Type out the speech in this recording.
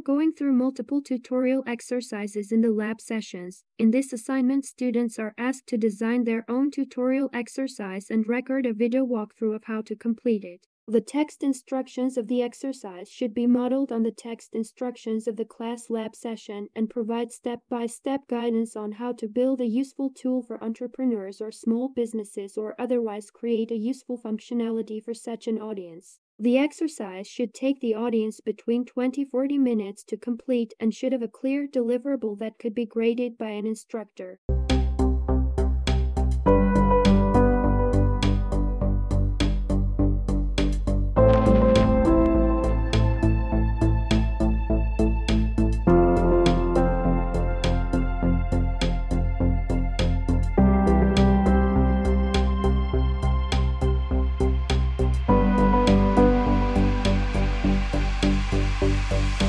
After going through multiple tutorial exercises in the lab sessions, in this assignment students are asked to design their own tutorial exercise and record a video walkthrough of how to complete it. The text instructions of the exercise should be modeled on the text instructions of the class lab session and provide step-by-step guidance on how to build a useful tool for entrepreneurs or small businesses or otherwise create a useful functionality for such an audience. The exercise should take the audience between 20-40 minutes to complete and should have a clear deliverable that could be graded by an instructor.